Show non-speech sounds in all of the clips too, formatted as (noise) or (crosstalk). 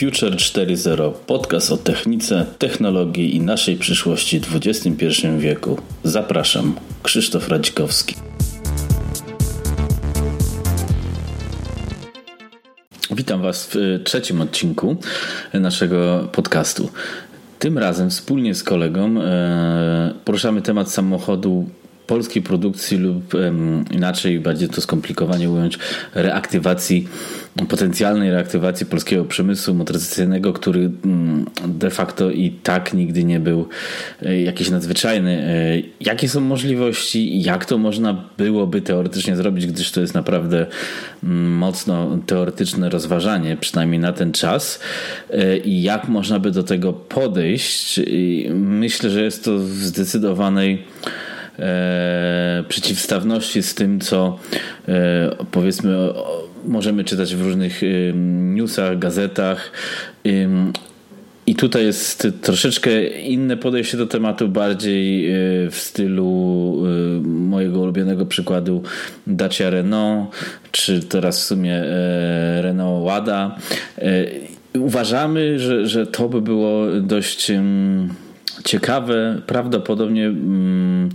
Future 4.0 podcast o technice, technologii i naszej przyszłości w XXI wieku. Zapraszam, Krzysztof Radzikowski. Witam Was w trzecim odcinku naszego podcastu. Tym razem wspólnie z kolegą e, poruszamy temat samochodu polskiej produkcji lub inaczej, bardziej to skomplikowanie ująć, reaktywacji, potencjalnej reaktywacji polskiego przemysłu motoryzacyjnego, który mm, de facto i tak nigdy nie był e, jakiś nadzwyczajny. E, jakie są możliwości? Jak to można byłoby teoretycznie zrobić, gdyż to jest naprawdę mm, mocno teoretyczne rozważanie, przynajmniej na ten czas. E, I jak można by do tego podejść? Myślę, że jest to w zdecydowanej e, przeciwstawności z tym, co e, powiedzmy możemy czytać w różnych e, newsach, gazetach. I tutaj jest troszeczkę inne podejście do tematu, bardziej w stylu mojego ulubionego przykładu Dacia Renault, czy teraz w sumie Renault Łada. Uważamy, że, że to by było dość ciekawe, prawdopodobnie mm,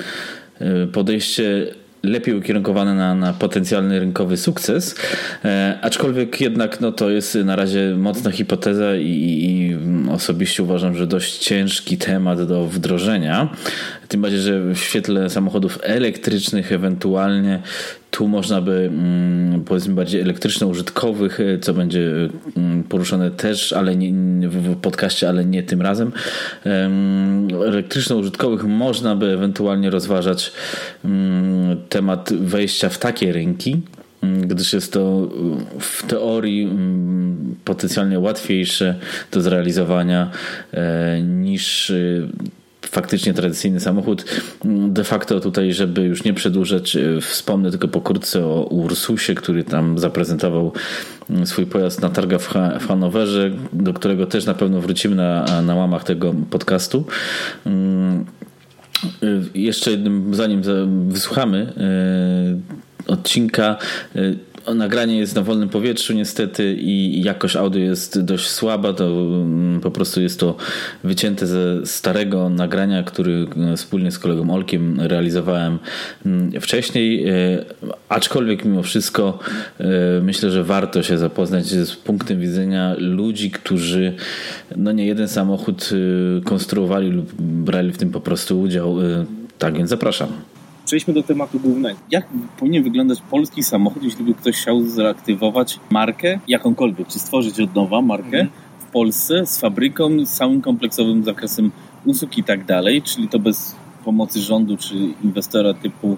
y, podejście lepiej ukierunkowane na, na potencjalny rynkowy sukces, e, aczkolwiek jednak no, to jest na razie mocna hipoteza i, i, osobiście uważam, że dość ciężki temat do wdrożenia. Tym bardziej, że w świetle samochodów elektrycznych ewentualnie tu można by mm, powiedzmy bardziej elektryczno-użytkowych, e, co będzie mm, poruszone też, ale nie, w podcaście, ale nie tym razem. Elektryczno-użytkowych można by ewentualnie rozważać mm, temat wejścia w takie rynki, gdyż jest to w teorii potencjalnie łatwiejsze do zrealizowania e, niż faktycznie tradycyjny samochód. De facto tutaj, żeby już nie przedłużać, e, wspomnę tylko pokrótce o Ursusie, który tam zaprezentował mm, swój pojazd na targach w, w Hanowerze, do którego też na pewno wrócimy na, na łamach tego podcastu. Mm, e, jeszcze jednym, zanim wysłuchamy e, odcinka, nagranie jest na wolnym powietrzu niestety i jakość audio jest dość słaba, to mm, po prostu jest to wycięte ze starego nagrania, który e, wspólnie z kolegą Olkiem realizowałem mm, wcześniej, e, aczkolwiek mimo wszystko e, myślę, że warto się zapoznać z punktem widzenia ludzi, którzy no nie jeden samochód konstruowali lub brali w tym po prostu udział. Tak więc zapraszam przejdźmy do tematu głównego. Jak powinien wyglądać polski samochód, jeśli by ktoś chciał zreaktywować markę, jakąkolwiek, czy stworzyć od nowa markę mhm. w Polsce z fabryką, z całym kompleksowym zakresem usług i tak dalej, czyli to bez pomocy rządu czy inwestora typu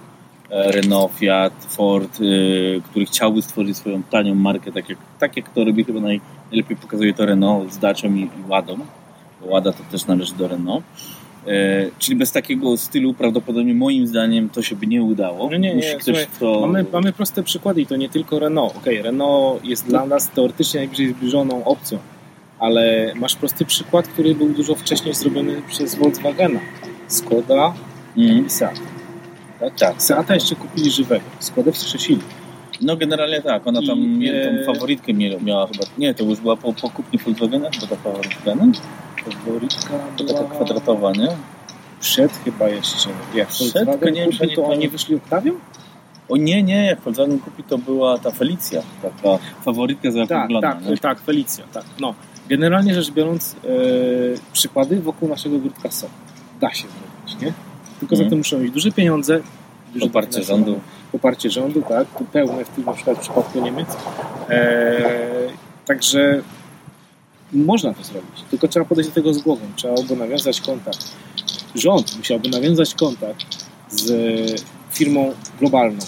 e, Renault, Fiat, Ford, yy, który chciałby stworzyć swoją tanią markę, tak jak, tak jak to robi chyba naj, najlepiej pokazuje to Renault z Dacią i, i Ładą, Łada to też należy do Renault. E, czyli bez takiego stylu prawdopodobnie moim zdaniem to się by nie udało. No nie, Musi nie, ktoś to... mamy, mamy proste przykłady i to nie tylko Renault. Okay, Renault jest dla nas teoretycznie najbliżej zbliżoną opcją, ale masz prosty przykład, który był dużo wcześniej zrobiony przez Volkswagena. Skoda mm. i Seat. Tak? tak. Seata jeszcze kupili żywego. Skodę wstrzesili. No generalnie tak, ona tam I, tą faworytkę miała chyba, nie, to już była po, po kupnie Volkswagena, chyba ta faworytka? Faworytka była... Taka kwadratowa, nie? Przed chyba jeszcze. Jak Przed? Nie, kupił, to oni wyszli Oktawią? O nie, nie, jak Volkswagen kupi, to była ta Felicia, taka faworytka zaokrąglona. Tak, tak, tak, Felicia, tak. No. Generalnie rzecz biorąc, e, przykłady wokół naszego grudka są. Da się zrobić, nie? Tylko mm. za to muszą mieć duże pieniądze, duże poparcie rządu. Poparcie rządu, tak, pełne w tym na przykład w przypadku Niemiec. E, także można to zrobić, tylko trzeba podejść do tego z głową. Trzeba by nawiązać kontakt. Rząd musiałby nawiązać kontakt z firmą globalną.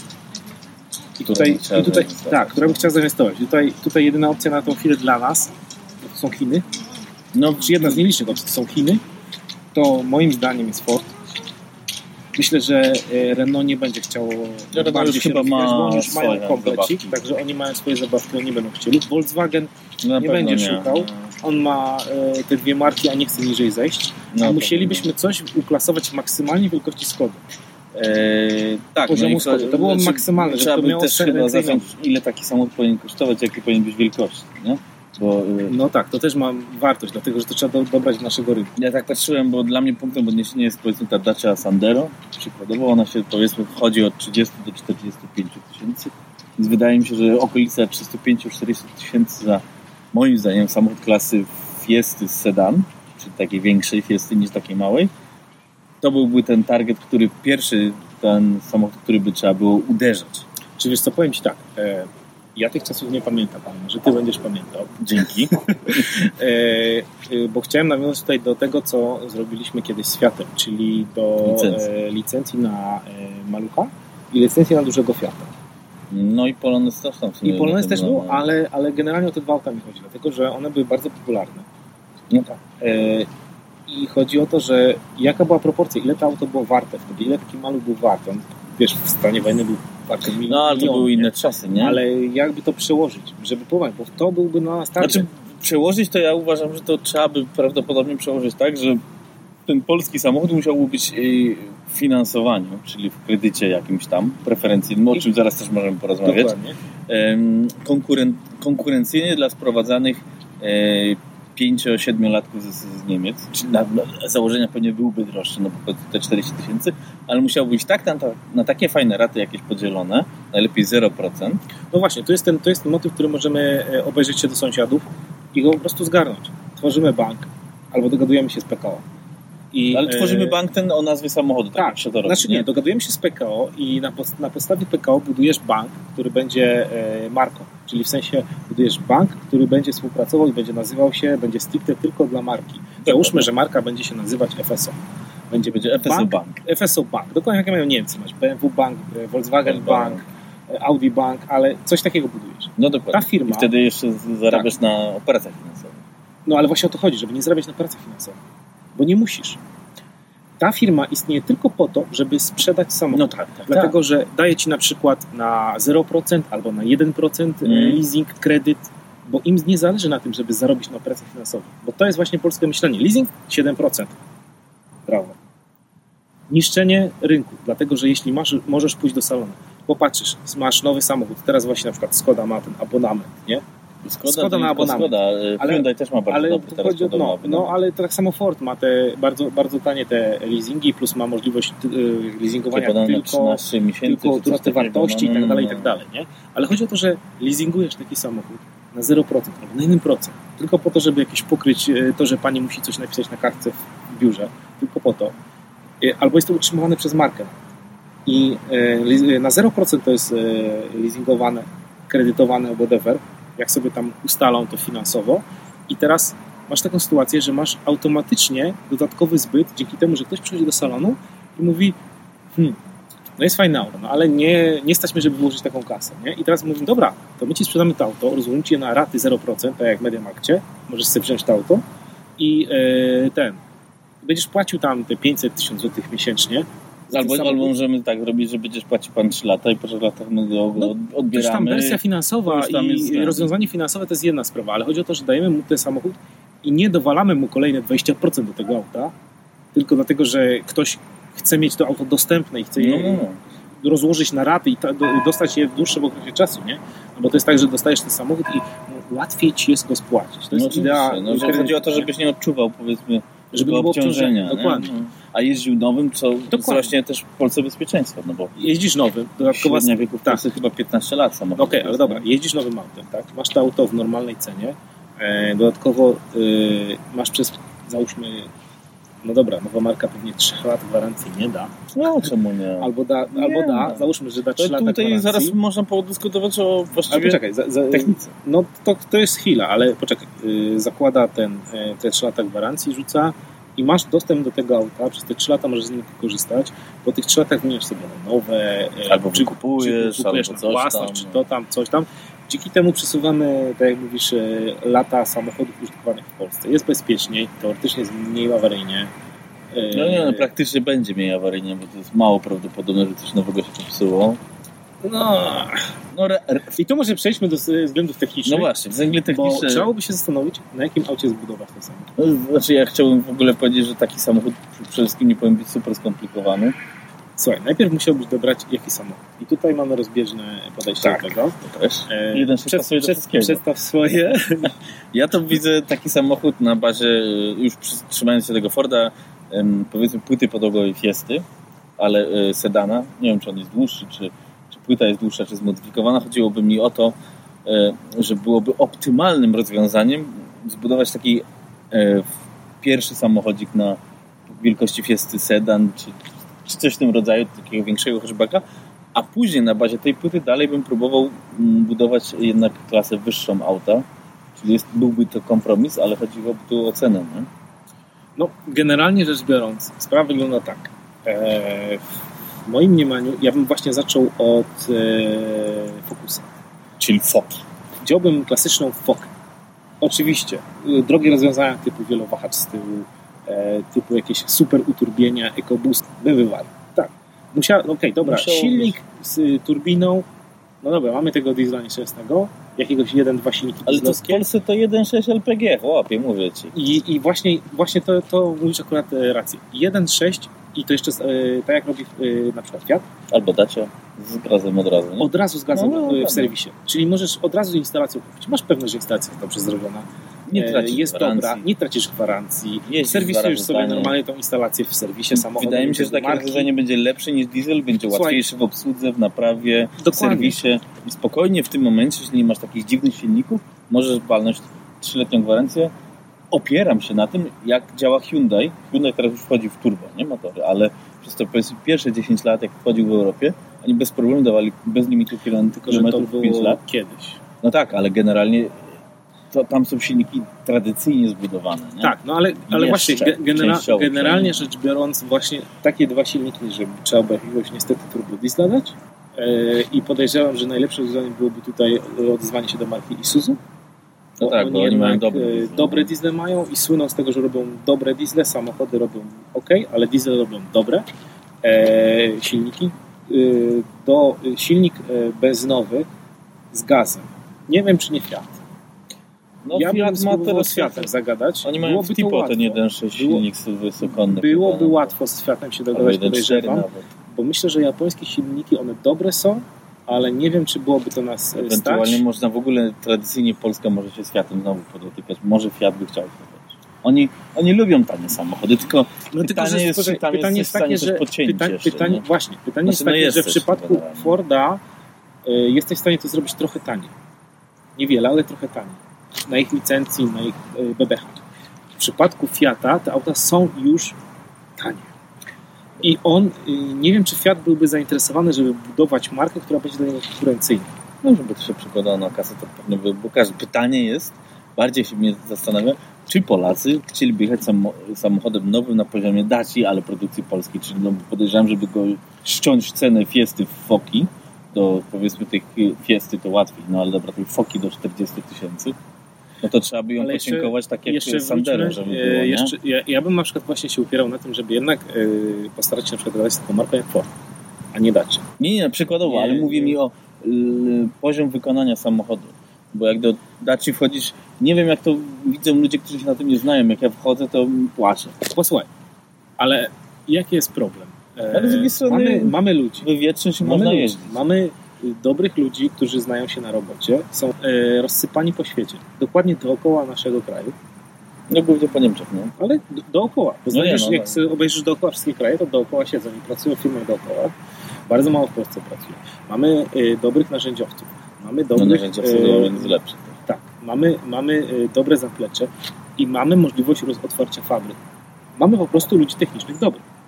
I tutaj, i tutaj tak, która by chciała zainwestować. Tutaj, tutaj jedyna opcja na tą chwilę dla nas to są Chiny. No, czy jedna z nielicznych opcji to są Chiny. To moim zdaniem jest Ford. Myślę, że e, Renault nie będzie chciało ja bardziej się chyba ma bo oni już mają komplecik, także oni mają swoje zabawki, oni nie będą chcieli. Volkswagen nie będzie nie. szukał on ma e, te dwie marki, a nie chce niżej zejść, no, a musielibyśmy coś uklasować maksymalnie wielkości Skody. Eee, tak, poziomu no Skody. To było maksymalne, trzeba by też chyba zacząć, ile taki samochód powinien kosztować, jakie powinien być wielkości, nie? Bo, y, No tak, to też ma wartość, dlatego że to trzeba do, dobrać do naszego rynku. ja tak patrzyłem, bo dla mnie punktem odniesienia jest powiedzmy ta Dacia Sandero, przykładowo ona się powiedzmy chodzi od 30 do 45 tysięcy, więc wydaje mi się, że okolica 35-40 tysięcy za moim zdaniem samochód klasy Fiesty z sedan, czy takiej większej Fiesty niż takiej małej, to byłby ten target, który pierwszy ten samochód, który by trzeba było uderzać. Czy wiesz co, powiem Ci tak, e, ja tych czasów nie pamiętam, może Ty będziesz pamiętał. Dzięki. (laughs) E, e, bo chciałem nawiązać tutaj do tego, co zrobiliśmy kiedyś z Fiatem, czyli do Licencji. e, licencji na e, Malucha i licencji na dużego Fiata. No i Polonez też tam I Polonez na też był, ma- ale, ale generalnie o te dwa auta mi chodzi, dlatego że one były bardzo popularne. No tak. I chodzi o to, że jaka była proporcja, ile to auto było warte wtedy, ile taki maluch był wart. On, wiesz, w stanie wojny był milion. No ale to były inne czasy, nie? Ale jakby to przełożyć, żeby pływać, bo to byłby na starcie. Znaczy, przełożyć to ja uważam, że to trzeba by prawdopodobnie przełożyć tak, że ten polski samochód musiałby być y, w finansowaniu, czyli w kredycie jakimś tam preferencyjnym, o czym zaraz też możemy porozmawiać. Konkuren, konkurencyjnie dla sprowadzanych e, 5-7-latków z, z Niemiec, czyli na, na założenia pewnie byłby droższy, no bo te 40 tysięcy, ale musiał być tak na, na takie fajne raty jakieś podzielone, najlepiej 0%. No właśnie, to jest, ten, to jest ten motyw, który możemy e, obejrzeć się do sąsiadów i go po prostu zgarnąć. Tworzymy bank albo dogadujemy się z PKO. I, Ale tworzymy e, bank ten o nazwie samochodu, tak, Tak, się to robi. znaczy nie, dogadujemy się z PKO i na, na podstawie PKO budujesz bank, który będzie e, marką. Czyli w sensie budujesz bank, który będzie współpracował i będzie nazywał się, będzie stricte tylko dla marki. Załóżmy, że marka będzie się nazywać FSO. Będzie, Będzie FSO Bank. FSO Bank. Dokładnie jak mają Niemcy. Masz BMW Bank, e, Volkswagen. Bank, e, Audi Bank, ale coś takiego budujesz. No dokładnie. Ta firma- I wtedy jeszcze zarabiasz na operacjach finansowych. No ale właśnie o to chodzi, żeby nie zarabiać na pracach finansowych. Bo nie musisz. Ta firma istnieje tylko po to, żeby sprzedać samochód. No tak, tak. Dlatego, że daje ci na przykład na 0% albo na 1% Mm. leasing, kredyt, bo im nie zależy na tym, żeby zarobić na operacjach finansowych. Bo to jest właśnie polskie myślenie. Leasing 7%. Brawo. Niszczenie rynku, dlatego że jeśli masz, możesz pójść do salonu, popatrzysz, masz nowy samochód, teraz właśnie na przykład Skoda ma ten abonament, nie? Skoda, Skoda na abonament. Skoda, ale Hyundai też ma bardzo ale dobry teraz chodzi no, no, ale tak samo Ford ma te bardzo, bardzo tanie te leasingi, plus ma możliwość y, leasingowania tylko 13 miesięcy. tylko wzrosty takiego, wartości i no, tak no, dalej, i no. tak dalej, nie? Ale chodzi o to, że leasingujesz taki samochód na 0% albo na 1%, tylko po to, żeby jakieś pokryć e, to, że pani musi coś napisać na kartce w biurze, tylko po to. E, Albo jest to utrzymywane przez markę. I na 0% to jest leasingowane, kredytowane, whatever, jak sobie tam ustalą to finansowo. I teraz masz taką sytuację, że masz automatycznie dodatkowy zbyt dzięki temu, że ktoś przychodzi do salonu i mówi hmm, no jest fajne auto, no ale nie, nie stać żeby wyłożyć taką kasę, nie? I teraz mówimy, dobra, to my Ci sprzedamy to auto, rozumiem Cię na raty 0%, tak jak w Mediamarkcie, możesz sobie wziąć to auto i e, ten, będziesz płacił tam te 500 1000 zł miesięcznie. Albo, samochód. albo możemy tak robić, że będziesz płacił pan 3 lata i po 3 latach my go No, odbieramy. tam wersja finansowa tam i ten. rozwiązanie finansowe to jest jedna sprawa, ale chodzi o to, że dajemy mu ten samochód i nie dowalamy mu kolejne 20% do tego auta, tylko dlatego, że ktoś chce mieć to auto dostępne i chce no, je no, no. rozłożyć na raty i ta, do, dostać je w dłuższym okresie czasu, nie? No bo to jest tak, że dostajesz ten samochód i no, łatwiej ci jest go spłacić. To No, jest idea. oczywiście, no, że chodzi o to, żebyś nie odczuwał powiedzmy żeby nie było obciążenia. obciążenia. nie? Dokładnie. No. A jeździł nowym, co Dokładnie. wzrośnie też w Polsce bezpieczeństwo, no bo Jeździsz nowym, dodatkowa średnia wieku w tak. Chyba 15 lat samochód. Okej, ale dobra, jeździsz nowym autem, tak? Masz to auto w normalnej cenie, e, dodatkowo e, masz przez, załóżmy, no dobra, nowa marka pewnie 3 lat gwarancji nie da, No czemu nie? albo da, albo da, załóżmy, że da 3 to lata tutaj gwarancji. zaraz można podyskutować o Ale właściwie poczekaj, za, za, technice. no to, to jest chwila, ale poczekaj, y, zakłada ten, y, te 3 lata gwarancji, rzuca i masz dostęp do tego auta, przez te 3 lata możesz z niego korzystać, po tych 3 latach wymieniasz sobie na nowe, y, Albo czy- wykupujesz, czy kupujesz albo na własność, tam, czy no. to tam, coś tam. Dzięki temu przesuwamy, tak jak mówisz, y, lata samochodów użytkowanych w Polsce. Jest bezpieczniej, teoretycznie jest mniej awaryjnie. Y, No nie, no praktycznie będzie mniej awaryjnie, bo to jest mało prawdopodobne, że coś nowego się popsuło. no, No, re, re, I tu może przejdźmy do względów no technicznych. właśnie, względnie Bo techniczne. trzeba by się zastanowić, na jakim aucie zbudować ten samochód. No, Znaczy ja chciałbym w ogóle powiedzieć, że taki samochód przede wszystkim nie powinien być super skomplikowany. Słuchaj, najpierw musiałbyś dobrać jaki samochód. I tutaj mamy rozbieżne podejście Tak. do tego. To też. E, Jeden się do wszystkiego. Przedstaw swoje. (laughs) Ja to widzę taki samochód na bazie, y, już trzymając się tego Forda, powiedzmy płyty podłogowej Fiesty, ale y, sedana. Nie wiem, czy on jest dłuższy, czy, czy płyta jest dłuższa, czy zmodyfikowana. Chodziłoby mi o to, że byłoby optymalnym rozwiązaniem zbudować taki pierwszy samochodzik na wielkości Fiesty sedan, czy, czy coś w tym rodzaju, takiego większego hatchbacka, a później na bazie tej płyty dalej bym próbował mm, budować jednak klasę wyższą auta, Czyli jest, byłby to kompromis, ale chodziłoby tu o cenę. Nie? No, generalnie rzecz biorąc, sprawa wygląda tak. E, w moim mniemaniu, ja bym właśnie zaczął od e, Focusa. Czyli foki. Wziąłbym klasyczną fokę. Oczywiście, y, drogie rozwiązania typu wielowahacz z tyłu, e, typu jakieś super uturbienia, EcoBoost, by bywali. Tak. Musiał, okej, dobra, Musiało silnik z y, turbiną, no dobra, mamy tego diesla nieszczęsnego, jakiegoś 1-2 silniki Ale to w. Polsce to 1.6 LPG, chłopie, mówię ci. I, I właśnie, właśnie to, to mówisz akurat e, rację. 1.6 i to jeszcze e, tak jak robi e, na przykład Fiat, Albo dacie z gazem od razu. Nie? od razu z gazem No, no, e, w serwisie. Czyli możesz od razu instalację kupić. Masz pewność, że instalacja jest dobrze zrobiona. Nie E, tracisz jest gwarancji. dobra, nie tracisz gwarancji. Jeździsz Serwisujesz sobie normalnie tą instalację w serwisie samochodu. Wydaje mi się, że takie rozwiązanie będzie lepsze niż diesel, będzie Słuchaj. łatwiejsze w obsłudze, w naprawie, w Dokładnie. serwisie. I spokojnie w tym momencie, jeśli nie masz takich dziwnych silników, możesz walnąć trzyletnią gwarancję. Opieram się na tym, jak działa Hyundai. Hyundai teraz już wchodzi w turbo, nie motory, ale przez to powiedzmy pierwsze 10 lat, jak wchodził w Europie, oni bez problemu dawali bez limitu kilo- Tylko, że to kilometrów 5 było lat. kiedyś. No tak, ale generalnie to, tam są silniki tradycyjnie zbudowane. Nie? Tak, no ale, ale Nie właśnie genera- generalnie rzecz biorąc właśnie takie dwa silniki, żeby trzeba było jakiegoś niestety turbo diesla dać e, i podejrzewam, że najlepsze rozwiązanie byłoby tutaj odezwanie się do marki Isuzu. No tak, bo oni mają dobre diesle. dobre diesle mają i słyną z tego, że robią dobre diesle, samochody robią ok, ale diesle robią dobre e, silniki. E, do, silnik e, benzynowy z gazem. Nie wiem, czy nie Fiat. No ja bym Fiat ma teraz z Fiatem zagadać. Oni mają Byłoby w Tipo ten łatwo. 1.6 Było- silnik wysokonny. Byłoby chyba, no. łatwo z Fiatem się dogadać, 1.4 podejrzewam, bo myślę, że japońskie silniki, one dobre są, ale nie wiem, czy byłoby to nas Ewentualnie stać. można w ogóle, tradycyjnie Polska może się z Fiatem znowu podotykać. Może Fiat by chciał. Oni, oni lubią tanie samochody, tylko No, pytanie jest, pytanie jest takie, że podcięć pytanie, jeszcze, pytanie, nie? właśnie, pytanie Znaczy, no jest takie, jest że w przypadku generalnie. Forda y, jesteś w stanie to zrobić trochę taniej. Niewiele, ale trochę taniej. Na ich licencji, na ich y, bebechach. W przypadku Fiata te auta są już tanie. I on, y, nie wiem, czy Fiat byłby zainteresowany, żeby budować markę, która będzie dla niego konkurencyjna. No, żeby to się przekładało na kasę, to pewnie by, bo każde pytanie jest, bardziej się mnie zastanawia, czy Polacy chcieliby jechać samo, samochodem nowym na poziomie Daci, ale produkcji polskiej, czyli no, podejrzewam, żeby go ściąć cenę Fiesty w Foki, do powiedzmy tej Fiesty to łatwiej, no ale dobra, tej Foki do 40 tysięcy, no to trzeba by ją Ale podziękować tak jak jeszcze Sandero, żeby e, było, nie? jeszcze, ja, ja bym na przykład właśnie się upierał na tym, żeby jednak e, postarać się na przykład dać taką markę jak Ford, a nie Dacia. Nie, nie, przykładowo, Nie, ale nie. mówię mi o y, poziom wykonania samochodu. Bo jak do Daci wchodzisz, nie wiem jak to widzą ludzie, którzy się na tym nie znają. Jak ja wchodzę, to płaczę. Posłuchaj, ale jaki jest problem? E, Ale z drugiej strony- mamy, mamy ludzi. Mamy, można ludzi. jeździć. mamy dobrych ludzi, którzy znają się na robocie, są e, rozsypani po świecie, dokładnie dookoła naszego kraju, No głównie po Niemczech, no. ale do, dookoła. Bo No znajdziesz, nie, no, jak no. obejrzysz dookoła wszystkie kraje, to dookoła siedzą i pracują w firmach dookoła. Bardzo mało w Polsce pracuje. Mamy y, dobrych narzędziowców, mamy No dobrych... narzędzia y, wsadzą jest lepsze. Tak, mamy, mamy y, dobre zaplecze i mamy możliwość otwarcia fabryk. Mamy po prostu ludzi technicznych dobrych.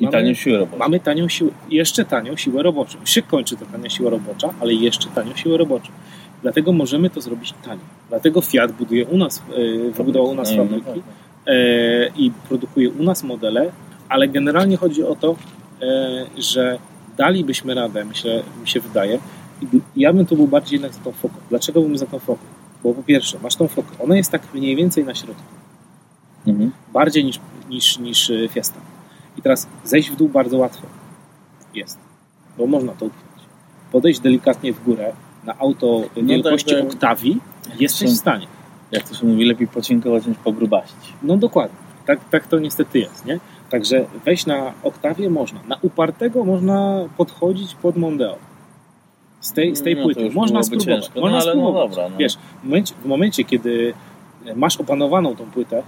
I mamy, tanią siłę roboczą. mamy tanią siłę, jeszcze tanią siłę roboczą. Się kończy ta tania siła robocza, ale jeszcze tanią siłę roboczą. Dlatego możemy to zrobić taniej. Dlatego Fiat buduje u nas, y, wybudował u nas No, no, fabryki tak. e, i produkuje u nas modele, ale generalnie chodzi o to, e, że dalibyśmy radę, myślę, mi się wydaje. I Ja bym tu był bardziej jednak za tą foką. Dlaczego bym za tą foką? Bo po pierwsze, masz tą fokę. Ona jest tak mniej więcej na środku. Mhm. Bardziej niż, niż, niż e, Fiesta. I teraz zejść w dół bardzo łatwo jest, bo można to ukryć. Podejść delikatnie w górę na auto No wielkości tak, Octavii jesteś są- w stanie. Jak to się mówi, lepiej podziękować niż pogrubaścić. No dokładnie. Tak, tak to niestety jest, nie? Także wejść na oktawie można. Na upartego można podchodzić pod Mondeo. Z tej, z tej No płyty. Można spróbować. ciężko, no można no spróbować. dobra, no. Wiesz, w momencie, w momencie, kiedy masz opanowaną tą płytę,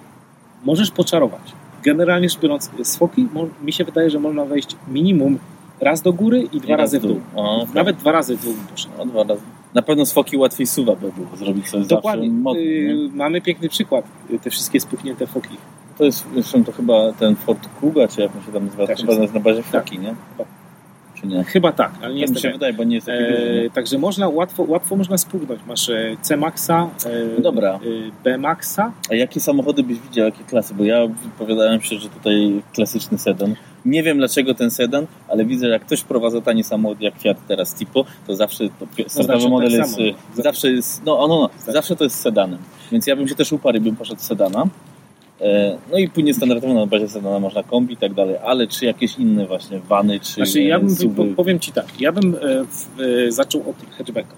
możesz poczarować. Generalnie rzecz biorąc, z foki mi się wydaje, że można wejść minimum raz do góry i dwa I razy w dół. O, tak. Nawet dwa razy w dół poszedł. No, dwa razy. Na pewno z foki łatwiej suwa by było zrobić sobie Dokładnie. zawsze modny, nie? Yy, mamy piękny przykład. Yy, Te wszystkie spuchnięte foki. To jest zresztą to chyba ten Ford Kuga, czy jak on się tam nazywa, Tak chyba jest. na bazie Tak. foki, nie? Tak. Czy nie? Chyba tak, ale nie Nie mi jestem się wydaje, bo nie jest. E, także można, łatwo, łatwo można spugnąć. Masz e, C-Maxa, e, No dobra. e, B-Maxa. A jakie samochody byś widział, jakie klasy? Bo ja wypowiadałem się, że tutaj klasyczny sedan. Nie wiem dlaczego ten sedan, ale widzę, że jak ktoś wprowadza tani samochód jak Fiat teraz Tipo, to zawsze to pi- startowy zawsze model tak jest, samo. y, zawsze jest, no, no, no, zawsze to jest sedanem. Więc ja bym się też uparł i bym poszedł sedana. E, No i później standardowo na bazie sedana można kombi i tak dalej, ale czy jakieś inne właśnie wany, czy Znaczy, ja bym, powiem Ci tak, ja bym e, w, e, zaczął od hatchbacka.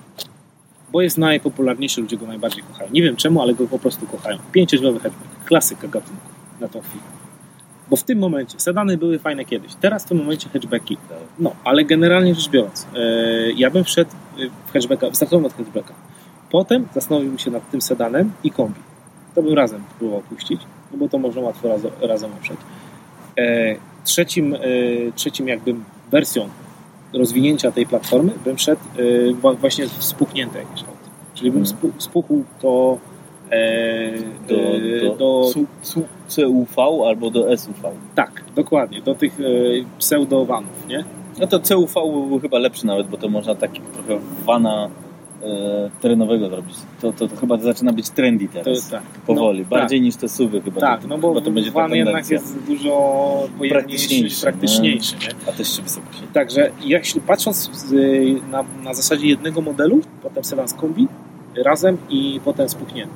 Bo jest najpopularniejszy, ludzie go najbardziej kochają. Nie wiem czemu, ale go po prostu kochają. Pięciodrzwiowy hatchback, klasyka gatunku na tą chwilę. Bo w tym momencie, sedany były fajne kiedyś, teraz w tym momencie hatchbacki. No, ale generalnie rzecz biorąc, e, ja bym wszedł e, w hatchbacka, wystartował od hatchbacka. Potem zastanowiłbym się nad tym sedanem i kombi. To bym razem próbował puścić, no bo to można łatwo razem, razem oprzeć. E, trzecim, e, trzecim jakby wersją rozwinięcia tej platformy bym szedł e, właśnie w spuchnięte jakieś auto. Czyli bym Mhm. spu, spuchł to e, do, e, do, do Su- Su- CUV albo do SUV. tak, dokładnie, do tych e, pseudowanów, nie? No to CUV byłby chyba lepszy nawet, bo to można taki trochę wana e, terenowego zrobić. To, to, to chyba zaczyna być trendy To teraz. jest tak. powoli, No, bardziej niż te suwy chyba. Tak, to, no bo to będzie ta van jednak jest dużo pojemniejszy, Praktyczniejszy. Nie? A też się wysokości. Także jeśli patrząc z, na, na zasadzie jednego modelu, potem sedan z kombi razem i potem spuchnięty.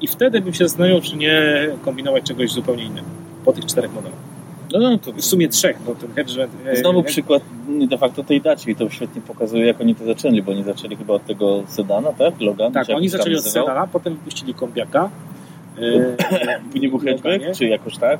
I wtedy bym się zastanawiał, czy nie kombinować czegoś zupełnie innego po tych czterech modelach. No, no to W sumie trzech, bo ten hedge... Znowu przykład de facto tej Daci i to świetnie pokazuje, jak oni to zaczęli, bo oni zaczęli chyba od tego sedana, tak? Logan? Tak, oni zaczęli od sedana, potem wypuścili kombiaka. E, Później był (clears throat) Loganie. czy jakoś tak?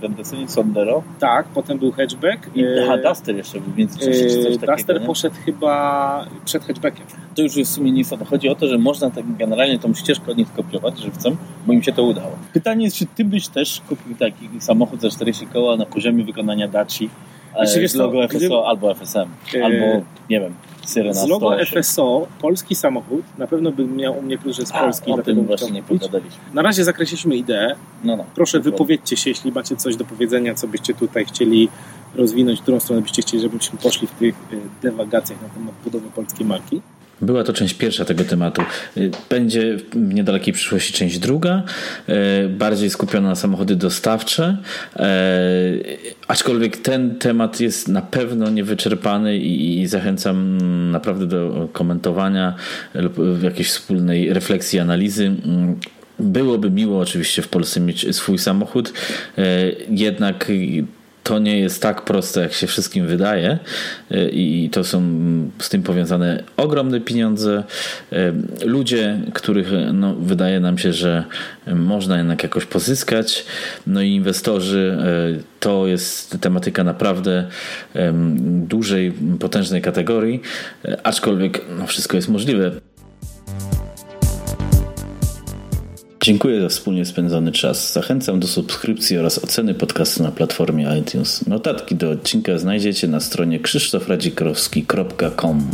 Ten deseń, Sondero. Tak, potem był hatchback. I E, aha, Duster jeszcze był w międzyczasie, czy coś e, takiego, Duster nie? poszedł chyba przed hatchbackiem. To już jest w sumie nieistotne. Chodzi o to, że można tak generalnie tą ścieżkę od nich skopiować żywcem, bo im się to udało. Pytanie jest, czy ty byś też kupił taki samochód za 40 koła na poziomie wykonania Daci e, Znaczy, wiesz z logo FSO albo FSM, E, albo nie wiem, Syrena Z logo 108. FSO, polski samochód, na pewno by miał u mnie plus, że z A, Polski, o tym właśnie nie pogadaliśmy. Na razie zakreśliliśmy ideę. No, no. Proszę wypowiedzcie się, jeśli macie coś do powiedzenia, co byście tutaj chcieli rozwinąć, w którą stronę byście chcieli, żebyśmy poszli w tych y, dewagacjach na temat budowy polskiej marki. Była to część pierwsza tego tematu. Y, Będzie w niedalekiej przyszłości część druga, y, bardziej skupiona na samochody dostawcze, y, aczkolwiek ten temat jest na pewno niewyczerpany i zachęcam naprawdę do komentowania lub jakiejś wspólnej refleksji, analizy. Byłoby miło oczywiście w Polsce mieć swój samochód, jednak to nie jest tak proste, jak się wszystkim wydaje i to są z tym powiązane ogromne pieniądze. Y, Ludzie, których no, wydaje nam się, że można jednak jakoś pozyskać, no i inwestorzy, y, to jest tematyka naprawdę dużej, potężnej kategorii, y, aczkolwiek no, wszystko jest możliwe. Dziękuję za wspólnie spędzony czas. Zachęcam do subskrypcji oraz oceny podcastu na platformie iTunes. Notatki do odcinka znajdziecie na stronie krzysztofradzikowski.com.